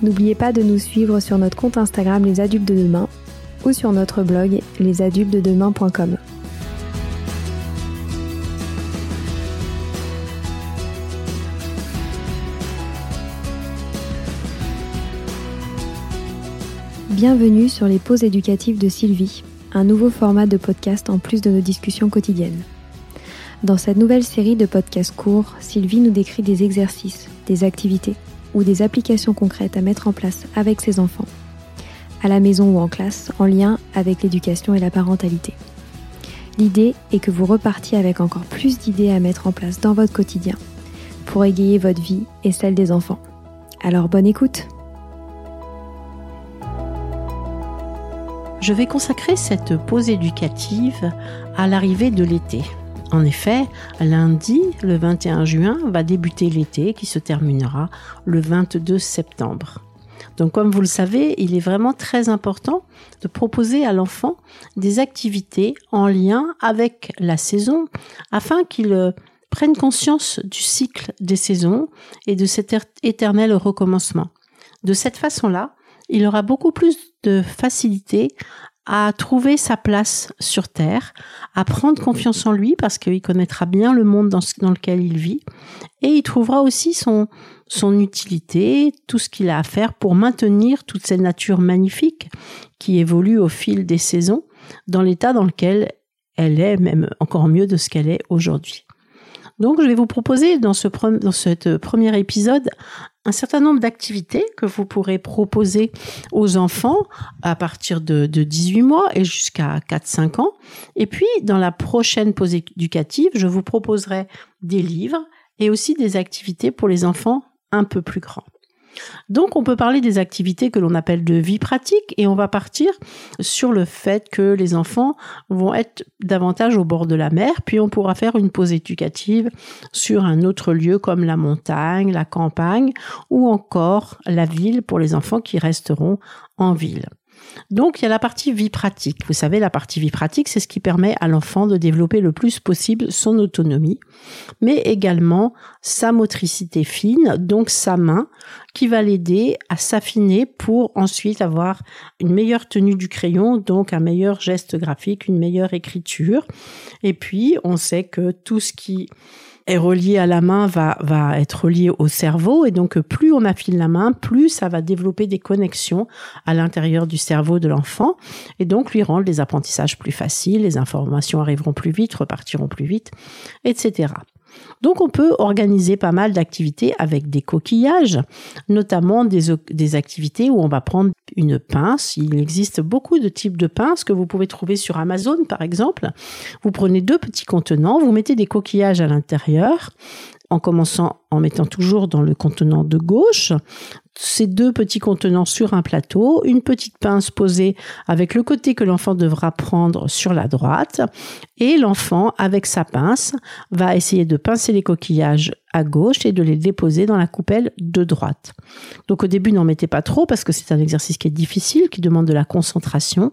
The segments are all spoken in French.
N'oubliez pas de nous suivre sur notre compte Instagram Les Adultes de Demain ou sur notre blog lesadultesdedemain.com. Bienvenue sur les pauses éducatives de Sylvie, un nouveau format de podcast en plus de nos discussions quotidiennes. Dans cette nouvelle série de podcasts courts, Sylvie nous décrit des exercices, des activités ou des applications concrètes à mettre en place avec ses enfants, à la maison ou en classe, en lien avec l'éducation et la parentalité. L'idée est que vous repartiez avec encore plus d'idées à mettre en place dans votre quotidien pour égayer votre vie et celle des enfants. Alors bonne écoute Je vais consacrer cette pause éducative à l'arrivée de l'été. En effet, lundi, le 21 juin, va débuter l'été qui se terminera le 22 septembre. Donc comme vous le savez, il est vraiment très important de proposer à l'enfant des activités en lien avec la saison afin qu'il euh, prenne conscience du cycle des saisons et de cet éternel recommencement. De cette façon-là, il aura beaucoup plus de facilité à trouver sa place sur Terre, à prendre confiance en lui parce qu'il connaîtra bien le monde dans, lequel il vit et il trouvera aussi son, son utilité, tout ce qu'il a à faire pour maintenir toute cette nature magnifique qui évolue au fil des saisons dans l'état dans lequel elle est, même encore mieux de ce qu'elle est aujourd'hui. Donc, je vais vous proposer dans ce, dans ce premier épisode un certain nombre d'activités que vous pourrez proposer aux enfants à partir de, de 18 mois et jusqu'à 4-5 ans. Et puis, dans la prochaine pause éducative, je vous proposerai des livres et aussi des activités pour les enfants un peu plus grands. Donc on peut parler des activités que l'on appelle de vie pratique et on va partir sur le fait que les enfants vont être davantage au bord de la mer, puis on pourra faire une pause éducative sur un autre lieu comme la montagne, la campagne ou encore la ville pour les enfants qui resteront en ville. Donc il y a la partie vie pratique. Vous savez, la partie vie pratique, c'est ce qui permet à l'enfant de développer le plus possible son autonomie, mais également sa motricité fine, donc sa main, qui va l'aider à s'affiner pour ensuite avoir une meilleure tenue du crayon, donc un meilleur geste graphique, une meilleure écriture. Et puis, on sait que tout ce qui est relié à la main va, va être relié au cerveau. Et donc, plus on affine la main, plus ça va développer des connexions à l'intérieur du cerveau de l'enfant. Et donc, lui rendre les apprentissages plus faciles, les informations arriveront plus vite, repartiront plus vite, etc. Donc on peut organiser pas mal d'activités avec des coquillages, notamment des, activités où on va prendre une pince. Il existe beaucoup de types de pinces que vous pouvez trouver sur Amazon par exemple. Vous prenez deux petits contenants, vous mettez des coquillages à l'intérieur en commençant en mettant toujours dans le contenant de gauche ces deux petits contenants sur un plateau, une petite pince posée avec le côté que l'enfant devra prendre sur la droite et l'enfant avec sa pince va essayer de pincer les coquillages à gauche et de les déposer dans la coupelle de droite. Donc au début n'en mettez pas trop parce que c'est un exercice qui est difficile, qui demande de la concentration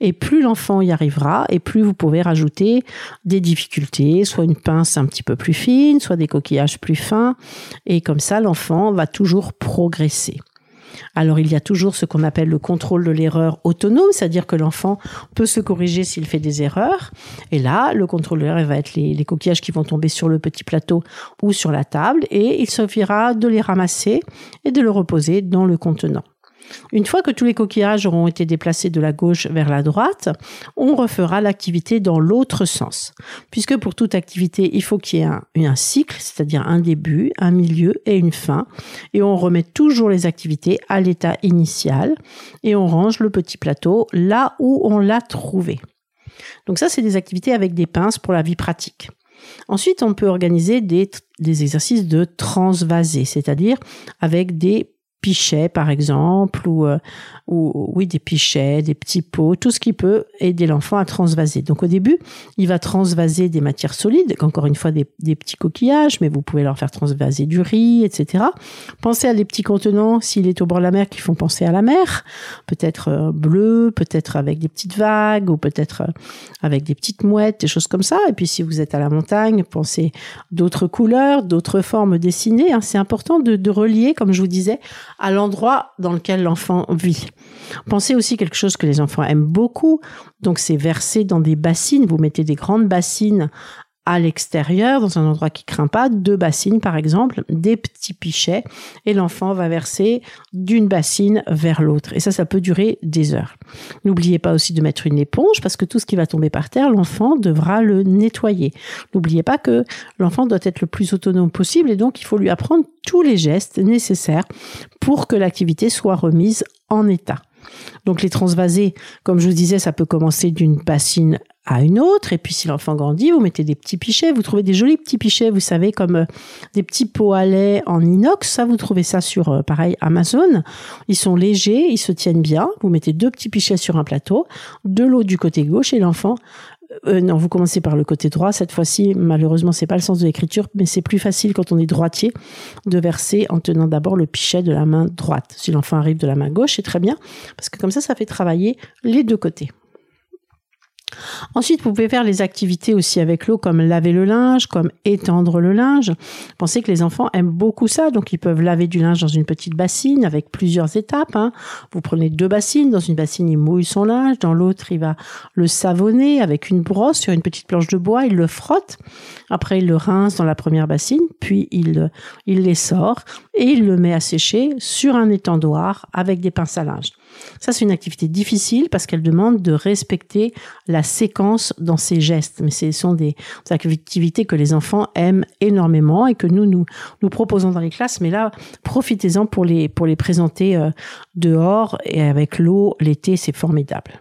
et plus l'enfant y arrivera et plus vous pouvez rajouter des difficultés, soit une pince un petit peu plus fine, soit des coquillages plus fins et comme ça l'enfant va toujours progresser. Alors il y a toujours ce qu'on appelle le contrôle de l'erreur autonome, c'est-à-dire que l'enfant peut se corriger s'il fait des erreurs. Et là, le contrôle de l'erreur va être les, les, coquillages qui vont tomber sur le petit plateau ou sur la table, et il suffira de les ramasser et de le reposer dans le contenant. Une fois que tous les coquillages auront été déplacés de la gauche vers la droite, on refera l'activité dans l'autre sens. Puisque pour toute activité, il faut qu'il y ait un, cycle, c'est-à-dire un début, un milieu et une fin. Et on remet toujours les activités à l'état initial et on range le petit plateau là où on l'a trouvé. Donc ça, c'est des activités avec des pinces pour la vie pratique. Ensuite, on peut organiser des, des exercices de transvasé, c'est-à-dire avec des pichets par exemple ou, euh, ou oui des pichets, des petits pots, tout ce qui peut aider l'enfant à transvaser. Donc au début, il va transvaser des matières solides, encore une fois des, petits coquillages, mais vous pouvez leur faire transvaser du riz, etc. Pensez à des petits contenants s'il est au bord de la mer qui font penser à la mer, peut-être euh, bleu, peut-être avec des petites vagues ou peut-être euh, avec des petites mouettes, des choses comme ça. Et puis si vous êtes à la montagne, pensez d'autres couleurs, d'autres formes dessinées. Hein. C'est important de relier, comme je vous disais, à l'endroit dans lequel l'enfant vit. Pensez aussi quelque chose que les enfants aiment beaucoup, donc c'est verser dans des bassines. Vous mettez des grandes bassines à l'extérieur, dans un endroit qui craint pas, deux bassines par exemple, des petits pichets, et l'enfant va verser d'une bassine vers l'autre. Et ça, ça peut durer des heures. N'oubliez pas aussi de mettre une éponge, parce que tout ce qui va tomber par terre, l'enfant devra le nettoyer. N'oubliez pas que l'enfant doit être le plus autonome possible, et donc il faut lui apprendre tous les gestes nécessaires pour que l'activité soit remise en état. Donc les transvasés, comme je vous disais, ça peut commencer d'une bassine à une autre. Et puis si l'enfant grandit, vous mettez des petits pichets. Vous trouvez des jolis petits pichets, vous savez, comme euh, des petits pots à lait en inox. Ça, vous trouvez ça sur, euh, pareil, Amazon. Ils sont légers, ils se tiennent bien. Vous mettez deux petits pichets sur un plateau, de l'eau du côté gauche et l'enfant euh, non, vous commencez par le côté droit. Cette fois-ci, malheureusement, c'est pas le sens de l'écriture, mais c'est plus facile quand on est droitier de verser en tenant d'abord le pichet de la main droite. Si l'enfant arrive de la main gauche, c'est très bien, parce que comme ça, ça fait travailler les deux côtés. Ensuite, vous pouvez faire les activités aussi avec l'eau, comme laver le linge, comme étendre le linge. Pensez que les enfants aiment beaucoup ça, donc ils peuvent laver du linge dans une petite bassine avec plusieurs étapes. Hein. Vous prenez deux bassines, dans une bassine il mouille son linge, dans l'autre il va le savonner avec une brosse sur une petite planche de bois, il le frotte. Après il le rince dans la première bassine, puis il, il les sort et il le met à sécher sur un étendoir avec des pinces à linge. Ça, c'est une activité difficile parce qu'elle demande de respecter la séquence dans ses gestes. Mais ce sont des activités que les enfants aiment énormément et que nous, nous, proposons dans les classes. Mais là, profitez-en pour les, présenter euh, dehors et avec l'eau l'été, c'est formidable.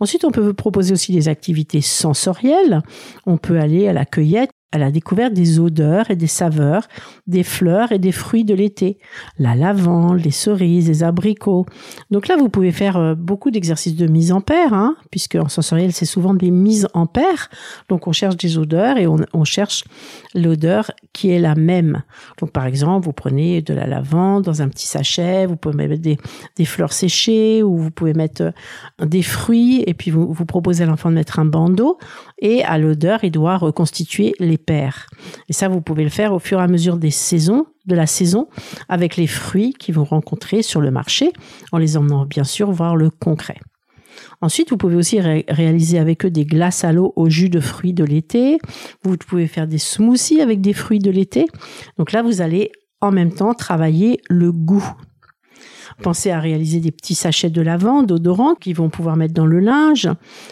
Ensuite, on peut proposer aussi des activités sensorielles. On peut aller à la cueillette à la découverte des odeurs et des saveurs, des fleurs et des fruits de l'été, la lavande, les cerises, les abricots. Donc là, vous pouvez faire euh, beaucoup d'exercices de mise en paire, hein, puisque en sensoriel, c'est souvent des mises en paire. Donc on cherche des odeurs et on, cherche l'odeur qui est la même. Donc par exemple, vous prenez de la lavande dans un petit sachet, vous pouvez mettre des, des fleurs séchées ou vous pouvez mettre euh, des fruits et puis vous, vous proposez à l'enfant de mettre un bandeau et à l'odeur, il doit reconstituer les Et ça, vous pouvez le faire au fur et à mesure des saisons, de la saison, avec les fruits qu'ils vont rencontrer sur le marché, en les emmenant bien sûr voir le concret. Ensuite, vous pouvez aussi réaliser avec eux des glaces à l'eau au jus de fruits de l'été. Vous pouvez faire des smoothies avec des fruits de l'été. Donc là, vous allez en même temps travailler le goût Pensez à réaliser des petits sachets de lavande odorants qu'ils vont pouvoir mettre dans le linge.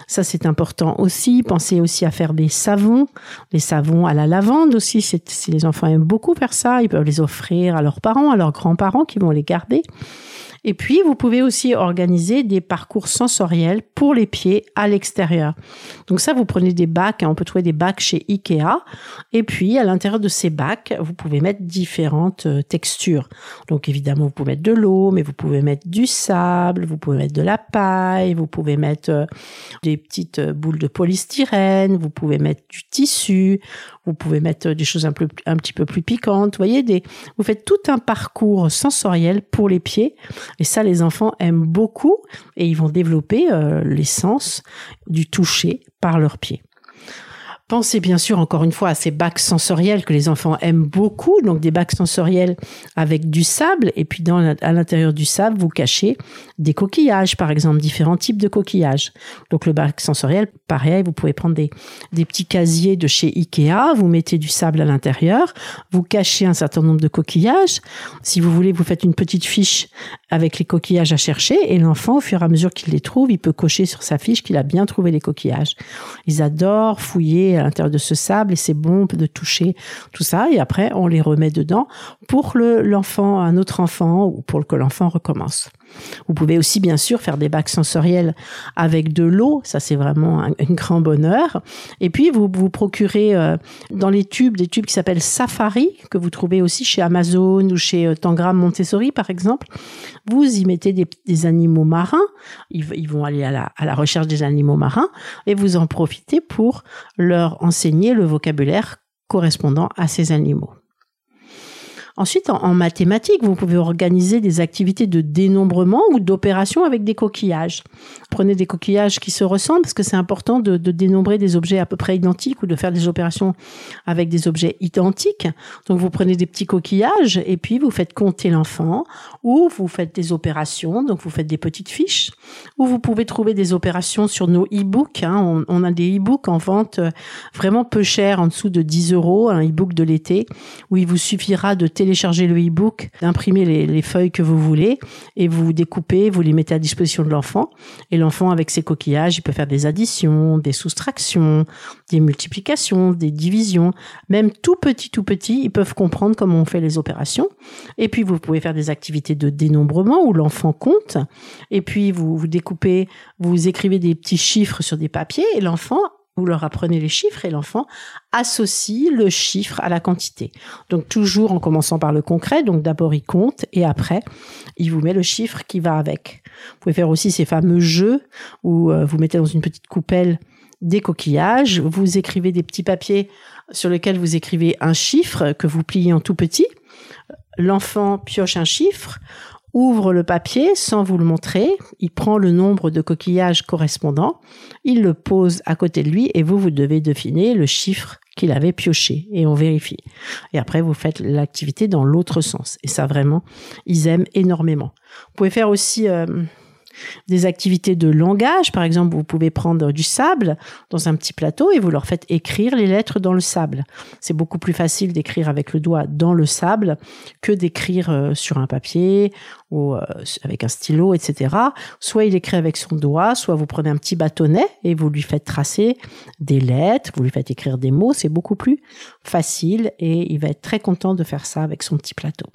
Ça, c'est important aussi. Pensez aussi à faire des savons, des savons à la lavande aussi. Si les enfants aiment beaucoup faire ça, ils peuvent les offrir à leurs parents, à leurs grands-parents qui vont les garder. Et puis, vous pouvez aussi organiser des parcours sensoriels pour les pieds à l'extérieur. Donc ça, vous prenez des bacs, hein, on peut trouver des bacs chez Ikea. Et puis, à l'intérieur de ces bacs, vous pouvez mettre différentes euh, textures. Donc évidemment, vous pouvez mettre de l'eau, mais vous pouvez mettre du sable, vous pouvez mettre de la paille, vous pouvez mettre euh, des petites euh, boules de polystyrène, vous pouvez mettre du tissu, vous pouvez mettre des choses un, peu, petit peu plus piquantes. Vous voyez, vous faites tout un parcours sensoriel pour les pieds. Et ça, les enfants aiment beaucoup et ils vont développer euh, les sens du toucher par leurs pieds. Pensez bien sûr encore une fois à ces bacs sensoriels que les enfants aiment beaucoup, donc des bacs sensoriels avec du sable, et puis à l'intérieur du sable, vous cachez des coquillages, par exemple, différents types de coquillages. Donc le bac sensoriel, pareil, vous pouvez prendre des petits casiers de chez Ikea, vous mettez du sable à l'intérieur, vous cachez un certain nombre de coquillages. Si vous voulez, vous faites une petite fiche avec les coquillages à chercher, et l'enfant, au fur et à mesure qu'il les trouve, il peut cocher sur sa fiche qu'il a bien trouvé les coquillages. Ils adorent fouiller à l'intérieur de ce sable et c'est bon de toucher tout ça. Et après, on les remet dedans pour l'enfant, un autre enfant ou pour que l'enfant recommence. Vous pouvez aussi bien sûr faire des bacs sensoriels avec de l'eau, ça c'est vraiment un, grand bonheur. Et puis vous vous procurez euh, dans les tubes des tubes qui s'appellent Safari que vous trouvez aussi chez Amazon ou chez euh, Tangram Montessori par exemple. Vous y mettez des, animaux marins, ils, vont aller à la, à la recherche des animaux marins et vous en profitez pour leur enseigner le vocabulaire correspondant à ces animaux. Ensuite, en, mathématiques, vous pouvez organiser des activités de dénombrement ou d'opération avec des coquillages. Prenez des coquillages qui se ressemblent parce que c'est important de, dénombrer des objets à peu près identiques ou de faire des opérations avec des objets identiques. Donc vous prenez des petits coquillages et puis vous faites compter l'enfant ou vous faites des opérations, donc vous faites des petites fiches ou vous pouvez trouver des opérations sur nos e-books. Hein. On, a des e-books en vente euh, vraiment peu chers, en dessous de 10 euros, un e-book de l'été où il vous suffira de télécharger télécharger le e-book, d'imprimer les, feuilles que vous voulez et vous découpez, vous les mettez à disposition de l'enfant. Et l'enfant, avec ses coquillages, il peut faire des additions, des soustractions, des multiplications, des divisions. Même tout petit, tout petit, ils peuvent comprendre comment on fait les opérations. Et puis, vous pouvez faire des activités de dénombrement où l'enfant compte. Et puis, vous, vous découpez, vous écrivez des petits chiffres sur des papiers et l'enfant vous leur apprenez les chiffres et l'enfant associe le chiffre à la quantité. Donc toujours en commençant par le concret, donc d'abord il compte et après il vous met le chiffre qui va avec. Vous pouvez faire aussi ces fameux jeux où euh, vous mettez dans une petite coupelle des coquillages, vous écrivez des petits papiers sur lesquels vous écrivez un chiffre que vous pliez en tout petit. L'enfant pioche un chiffre, ouvre le papier sans vous le montrer, il prend le nombre de coquillages correspondants, il le pose à côté de lui et vous, vous devez deviner le chiffre qu'il avait pioché et on vérifie. Et après, vous faites l'activité dans l'autre sens. Et ça, vraiment, ils aiment énormément. Vous pouvez faire aussi... Euh, des activités de langage. Par exemple, vous pouvez prendre du sable dans un petit plateau et vous leur faites écrire les lettres dans le sable. C'est beaucoup plus facile d'écrire avec le doigt dans le sable que d'écrire euh, sur un papier ou euh, avec un stylo, etc. Soit il écrit avec son doigt, soit vous prenez un petit bâtonnet et vous lui faites tracer des lettres, vous lui faites écrire des mots. C'est beaucoup plus facile et il va être très content de faire ça avec son petit plateau.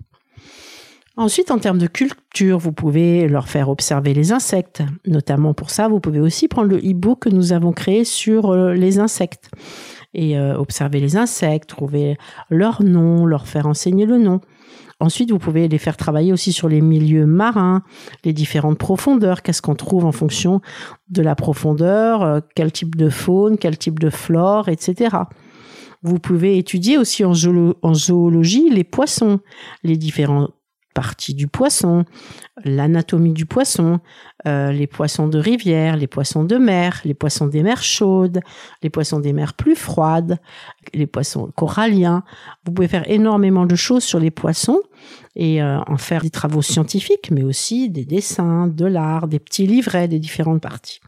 Ensuite, en termes de culture, vous pouvez leur faire observer les insectes. Notamment pour ça, vous pouvez aussi prendre le e-book que nous avons créé sur euh, les insectes et euh, observer les insectes, trouver leur nom, leur faire enseigner le nom. Ensuite, vous pouvez les faire travailler aussi sur les milieux marins, les différentes profondeurs, qu'est-ce qu'on trouve en fonction de la profondeur, euh, quel type de faune, quel type de flore, etc. Vous pouvez étudier aussi en, zoologie les poissons, les différents partie du poisson, l'anatomie du poisson, euh, les poissons de rivière, les poissons de mer, les poissons des mers chaudes, les poissons des mers plus froides, les poissons coralliens. Vous pouvez faire énormément de choses sur les poissons et euh, en faire des travaux scientifiques, mais aussi des dessins, de l'art, des petits livrets des différentes parties.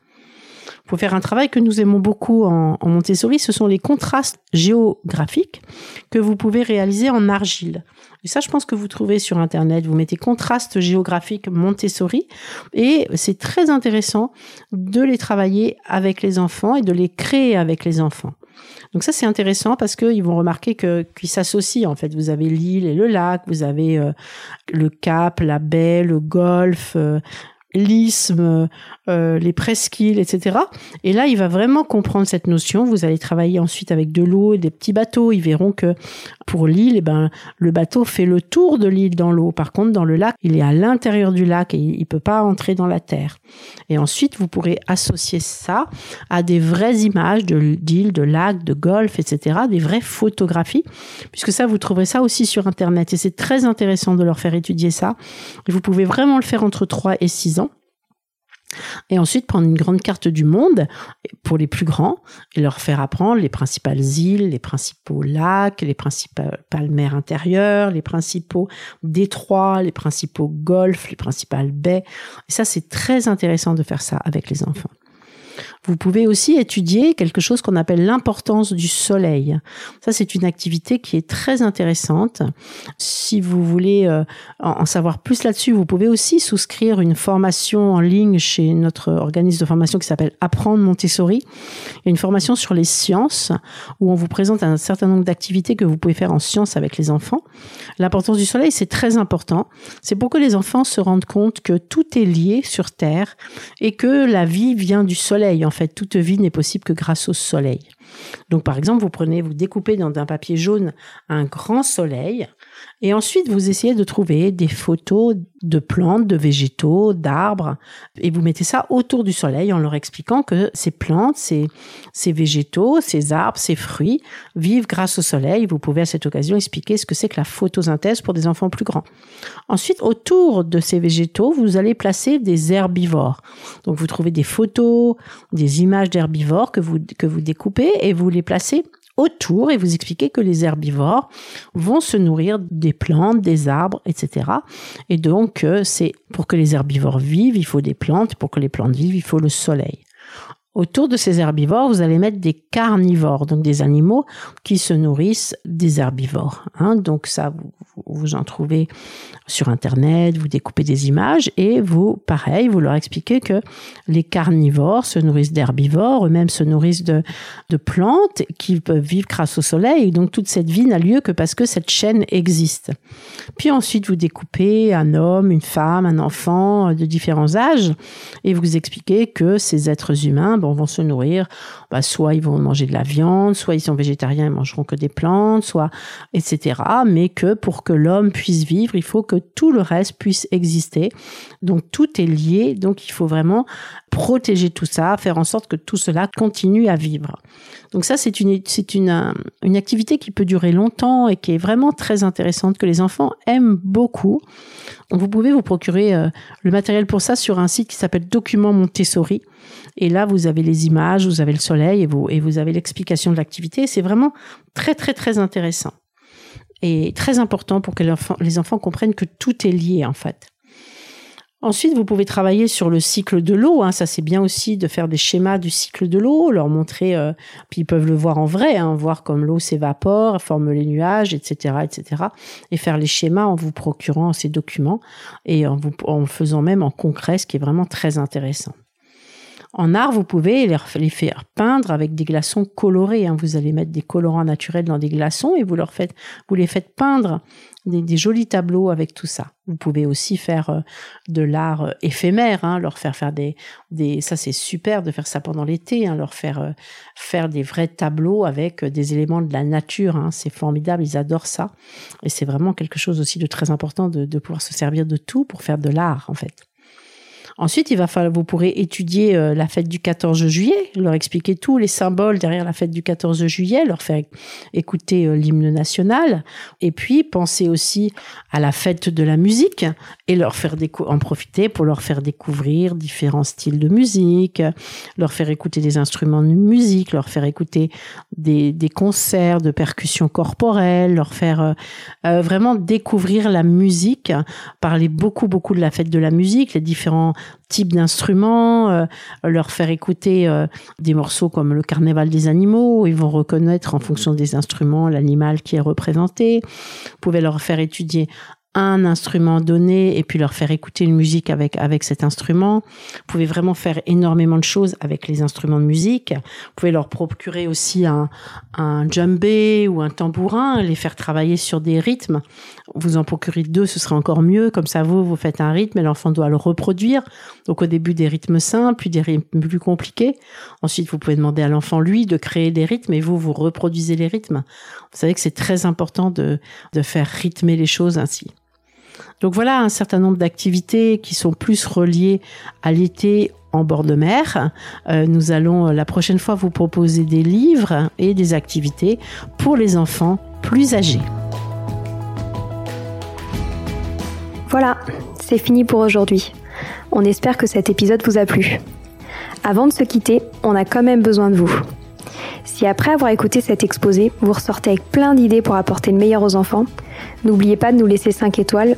Pour faire un travail que nous aimons beaucoup en, Montessori, ce sont les contrastes géographiques que vous pouvez réaliser en argile. Et ça, je pense que vous trouvez sur Internet. Vous mettez contraste géographique Montessori et c'est très intéressant de les travailler avec les enfants et de les créer avec les enfants. Donc ça c'est intéressant parce qu'ils vont remarquer que qu'ils s'associent en fait. Vous avez l'île et le lac, vous avez euh, le cap, la baie, le golfe, euh, l'isthme, euh, les presqu'îles, etc. Et là, il va vraiment comprendre cette notion. Vous allez travailler ensuite avec de l'eau et des petits bateaux. Ils verront que pour l'île, eh ben, le bateau fait le tour de l'île dans l'eau. Par contre, dans le lac, il est à l'intérieur du lac et il peut pas entrer dans la terre. Et ensuite, vous pourrez associer ça à des vraies images d'îles, de lacs, de golf, etc., des vraies photographies, puisque ça, vous trouverez ça aussi sur Internet. Et c'est très intéressant de leur faire étudier ça. Et vous pouvez vraiment le faire entre 3 et 6 ans. Et ensuite prendre une grande carte du monde pour les plus grands et leur faire apprendre les principales îles, les principaux lacs, les principales mers intérieures, les principaux détroits, les principaux golfs, les principales baies. Et ça, c'est très intéressant de faire ça avec les enfants. Vous pouvez aussi étudier quelque chose qu'on appelle l'importance du soleil. Ça, c'est une activité qui est très intéressante. Si vous voulez euh, en savoir plus là-dessus, vous pouvez aussi souscrire une formation en ligne chez notre organisme de formation qui s'appelle Apprendre Montessori. Une formation sur les sciences où on vous présente un certain nombre d'activités que vous pouvez faire en sciences avec les enfants. L'importance du soleil, c'est très important. C'est pour que les enfants se rendent compte que tout est lié sur Terre et que la vie vient du soleil. Fait, toute vie n'est possible que grâce au soleil. Donc, par exemple, vous prenez, vous découpez dans un papier jaune un grand soleil, et ensuite vous essayez de trouver des photos de plantes, de végétaux, d'arbres, et vous mettez ça autour du soleil en leur expliquant que ces plantes, ces, ces végétaux, ces arbres, ces fruits vivent grâce au soleil. Vous pouvez à cette occasion expliquer ce que c'est que la photosynthèse pour des enfants plus grands. Ensuite, autour de ces végétaux, vous allez placer des herbivores. Donc, vous trouvez des photos, des images d'herbivores que vous, que vous découpez et vous les placez autour et vous expliquez que les herbivores vont se nourrir des plantes, des arbres, etc. Et donc, euh, c'est pour que les herbivores vivent, il faut des plantes. Pour que les plantes vivent, il faut le soleil. Autour de ces herbivores, vous allez mettre des carnivores, donc des animaux qui se nourrissent des herbivores. Hein. Donc ça, vous, vous en trouvez sur Internet, vous découpez des images et vous, pareil, vous leur expliquez que les carnivores se nourrissent d'herbivores, eux-mêmes se nourrissent de, plantes qui peuvent vivre grâce au soleil. Donc toute cette vie n'a lieu que parce que cette chaîne existe. Puis ensuite, vous découpez un homme, une femme, un enfant de différents âges et vous expliquez que ces êtres humains, vont se nourrir, bah, soit ils vont manger de la viande, soit ils sont végétariens, ils mangeront que des plantes, etc. Mais que pour que l'homme puisse vivre, il faut que tout le reste puisse exister. Donc tout est lié, donc il faut vraiment protéger tout ça, faire en sorte que tout cela continue à vivre. Donc ça, c'est une, c'est une, une activité qui peut durer longtemps et qui est vraiment très intéressante, que les enfants aiment beaucoup. Vous pouvez vous procurer euh, le matériel pour ça sur un site qui s'appelle Document Montessori. Et là, vous avez les images, vous avez le soleil et vous, et vous avez l'explication de l'activité. C'est vraiment très, très, très intéressant. Et très important pour que les enfants comprennent que tout est lié, en fait. Ensuite, vous pouvez travailler sur le cycle de l'eau. Hein. Ça, c'est bien aussi de faire des schémas du cycle de l'eau, leur montrer, euh, puis ils peuvent le voir en vrai, hein, voir comme l'eau s'évapore, forme les nuages, etc., etc. Et faire les schémas en vous procurant ces documents et en, vous, en faisant même en concret, ce qui est vraiment très intéressant. En art, vous pouvez les faire peindre avec des glaçons colorés. Hein. Vous allez mettre des colorants naturels dans des glaçons et vous leur faites, vous les faites peindre des, jolis tableaux avec tout ça. Vous pouvez aussi faire euh, de l'art euh, éphémère, hein, leur faire faire des, des ça c'est super de faire ça pendant l'été, hein, leur faire euh, faire des vrais tableaux avec des éléments de la nature. C'est formidable, ils adorent ça et c'est vraiment quelque chose aussi de très important de pouvoir se servir de tout pour faire de l'art en fait. Ensuite, il va falloir, vous pourrez étudier euh, la fête du 14 juillet, leur expliquer tous les symboles derrière la fête du 14 juillet, leur faire écouter euh, l'hymne national, et puis penser aussi à la fête de la musique et leur faire en profiter pour leur faire découvrir différents styles de musique, leur faire écouter des instruments de musique, leur faire écouter des, des concerts de percussion corporelle, leur faire euh, vraiment découvrir la musique, parler beaucoup beaucoup de la fête de la musique, les différents type d'instruments, euh, leur faire écouter euh, des morceaux comme le carnaval des animaux, ils vont reconnaître en fonction des instruments l'animal qui est représenté. Vous pouvez leur faire étudier un instrument donné et puis leur faire écouter une musique avec avec cet instrument. Vous pouvez vraiment faire énormément de choses avec les instruments de musique. Vous pouvez leur procurer aussi un un djembé ou un tambourin, les faire travailler sur des rythmes. Vous en procurez deux, ce sera encore mieux. Comme ça, vous vous faites un rythme et l'enfant doit le reproduire. Donc au début des rythmes simples, puis des rythmes plus compliqués. Ensuite, vous pouvez demander à l'enfant lui de créer des rythmes et vous vous reproduisez les rythmes. Vous savez que c'est très important de de faire rythmer les choses ainsi. Donc voilà un certain nombre d'activités qui sont plus reliées à l'été en bord de mer. Euh, nous allons la prochaine fois vous proposer des livres et des activités pour les enfants plus âgés. Voilà, c'est fini pour aujourd'hui. On espère que cet épisode vous a plu. Avant de se quitter, on a quand même besoin de vous. Si après avoir écouté cet exposé, vous ressortez avec plein d'idées pour apporter le meilleur aux enfants, n'oubliez pas de nous laisser 5 étoiles